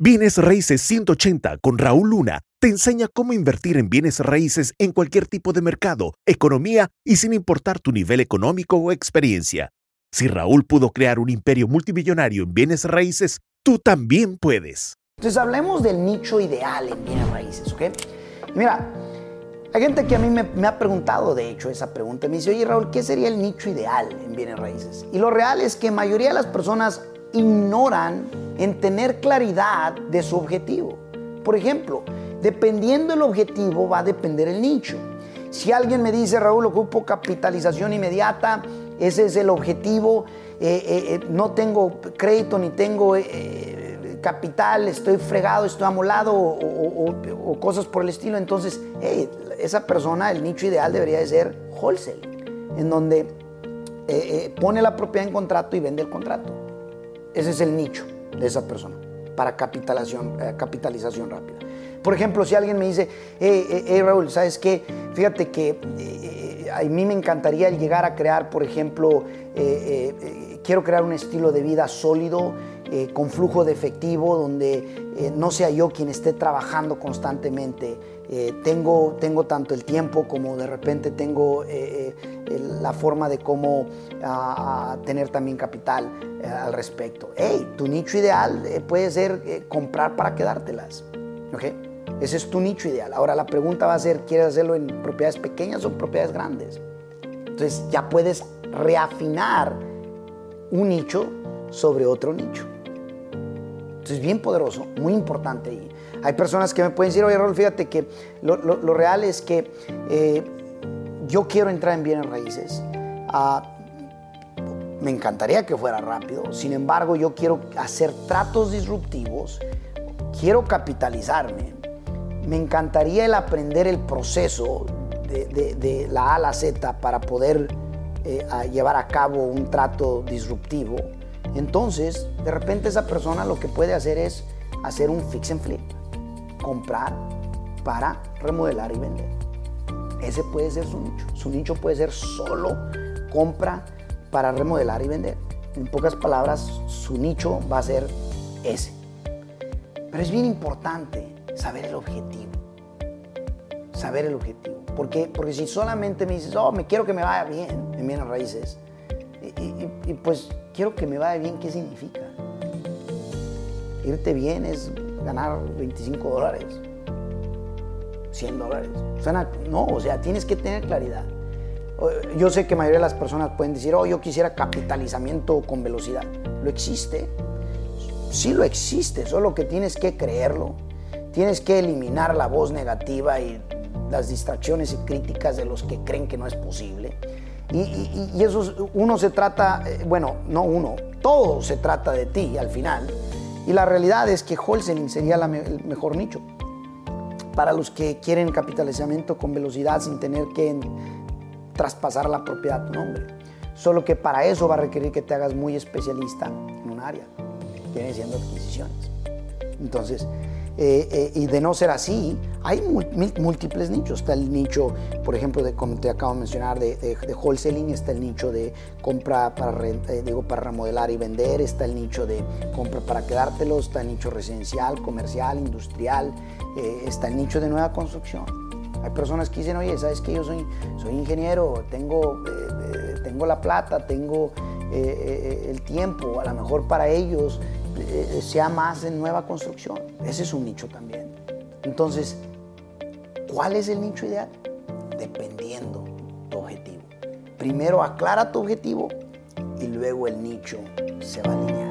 Bienes Raíces 180 con Raúl Luna te enseña cómo invertir en bienes raíces en cualquier tipo de mercado, economía y sin importar tu nivel económico o experiencia. Si Raúl pudo crear un imperio multimillonario en bienes raíces, tú también puedes. Entonces hablemos del nicho ideal en bienes raíces, ¿ok? mira, hay gente que a mí me, me, ha preguntado, de hecho, esa pregunta. Me dice, oye Raúl, ¿qué sería el nicho ideal en bienes raíces? Y lo real es que mayoría de las personas ignoran en tener claridad de su objetivo. Por ejemplo, dependiendo del objetivo va a depender el nicho. Si alguien me dice, Raúl, ocupo capitalización inmediata, ese es el objetivo, eh, eh, eh, no tengo crédito ni tengo capital, estoy fregado, estoy amolado o, cosas por el estilo, entonces esa persona, el nicho ideal debería de ser wholesale, en donde pone la propiedad en contrato y vende el contrato. Ese es el nicho de esa persona para capitalización, eh, capitalización rápida. Por ejemplo, si alguien me dice, hey, Raúl, ¿sabes qué? Fíjate que eh, a mí me encantaría llegar a crear, por ejemplo, eh, quiero crear un estilo de vida sólido, con flujo de efectivo, donde no sea yo quien esté trabajando constantemente. tengo, tengo tanto el tiempo como de repente tengo la forma de cómo ah, ah, tener también capital eh, al respecto. Hey, tu nicho ideal eh, puede ser eh, comprar para quedártelas. ¿Ok? Ese es tu nicho ideal. Ahora la pregunta va a ser, ¿quieres hacerlo en propiedades pequeñas o propiedades grandes? Entonces ya puedes reafinar un nicho sobre otro nicho. Entonces, bien poderoso, muy importante. Y hay personas que me pueden decir, oye, Rol, fíjate que lo, real es que yo quiero entrar en bienes raíces. Ah, me encantaría que fuera rápido, sin embargo yo quiero hacer tratos disruptivos, quiero capitalizarme, me encantaría el aprender el proceso de, la A a la Z para poder eh, llevar a cabo un trato disruptivo. Entonces, de repente esa persona lo que puede hacer es hacer un fix and flip, comprar para remodelar y vender. Ese puede ser su nicho. Su nicho puede ser solo compra para remodelar y vender. En pocas palabras, su nicho va a ser ese. Pero es bien importante saber el objetivo. Saber el objetivo. Porque, porque si solamente me dices, oh, me quiero que me vaya bien en bienes raíces, y pues quiero que me vaya bien, ¿qué significa? Irte bien es ganar 25 dólares, 100 dólares. no, o sea, tienes que tener claridad. Yo sé que la mayoría de las personas pueden decir, oh, yo quisiera capitalizamiento con velocidad. ¿Lo existe? Sí lo existe, solo que tienes que creerlo. Tienes que eliminar la voz negativa y las distracciones y críticas de los que creen que no es posible. Y, eso, uno se trata, eh, bueno, no uno, todo se trata de ti al final. Y la realidad es que wholesaling sería el mejor nicho para los que quieren capitalizamiento con velocidad sin tener que traspasar la propiedad a tu nombre. Solo que para eso va a requerir que te hagas muy especialista en un área, que viene siendo adquisiciones. Entonces, eh, eh, y de no ser así, hay múltiples nichos. Está el nicho, por ejemplo, de, como te acabo de mencionar, de, de, wholesaling, está el nicho de compra para, eh, digo, para remodelar y vender, está el nicho de compra para quedártelo, está el nicho residencial, comercial, industrial, está el nicho de nueva construcción. Hay personas que dicen, oye, ¿sabes que Yo soy, soy ingeniero, tengo, eh, eh, tengo la plata, tengo eh, el tiempo, a lo mejor para ellos sea más en nueva construcción. Ese es un nicho también. Entonces, ¿cuál es el nicho ideal? Dependiendo tu objetivo. Primero aclara tu objetivo y luego el nicho se va a alinear.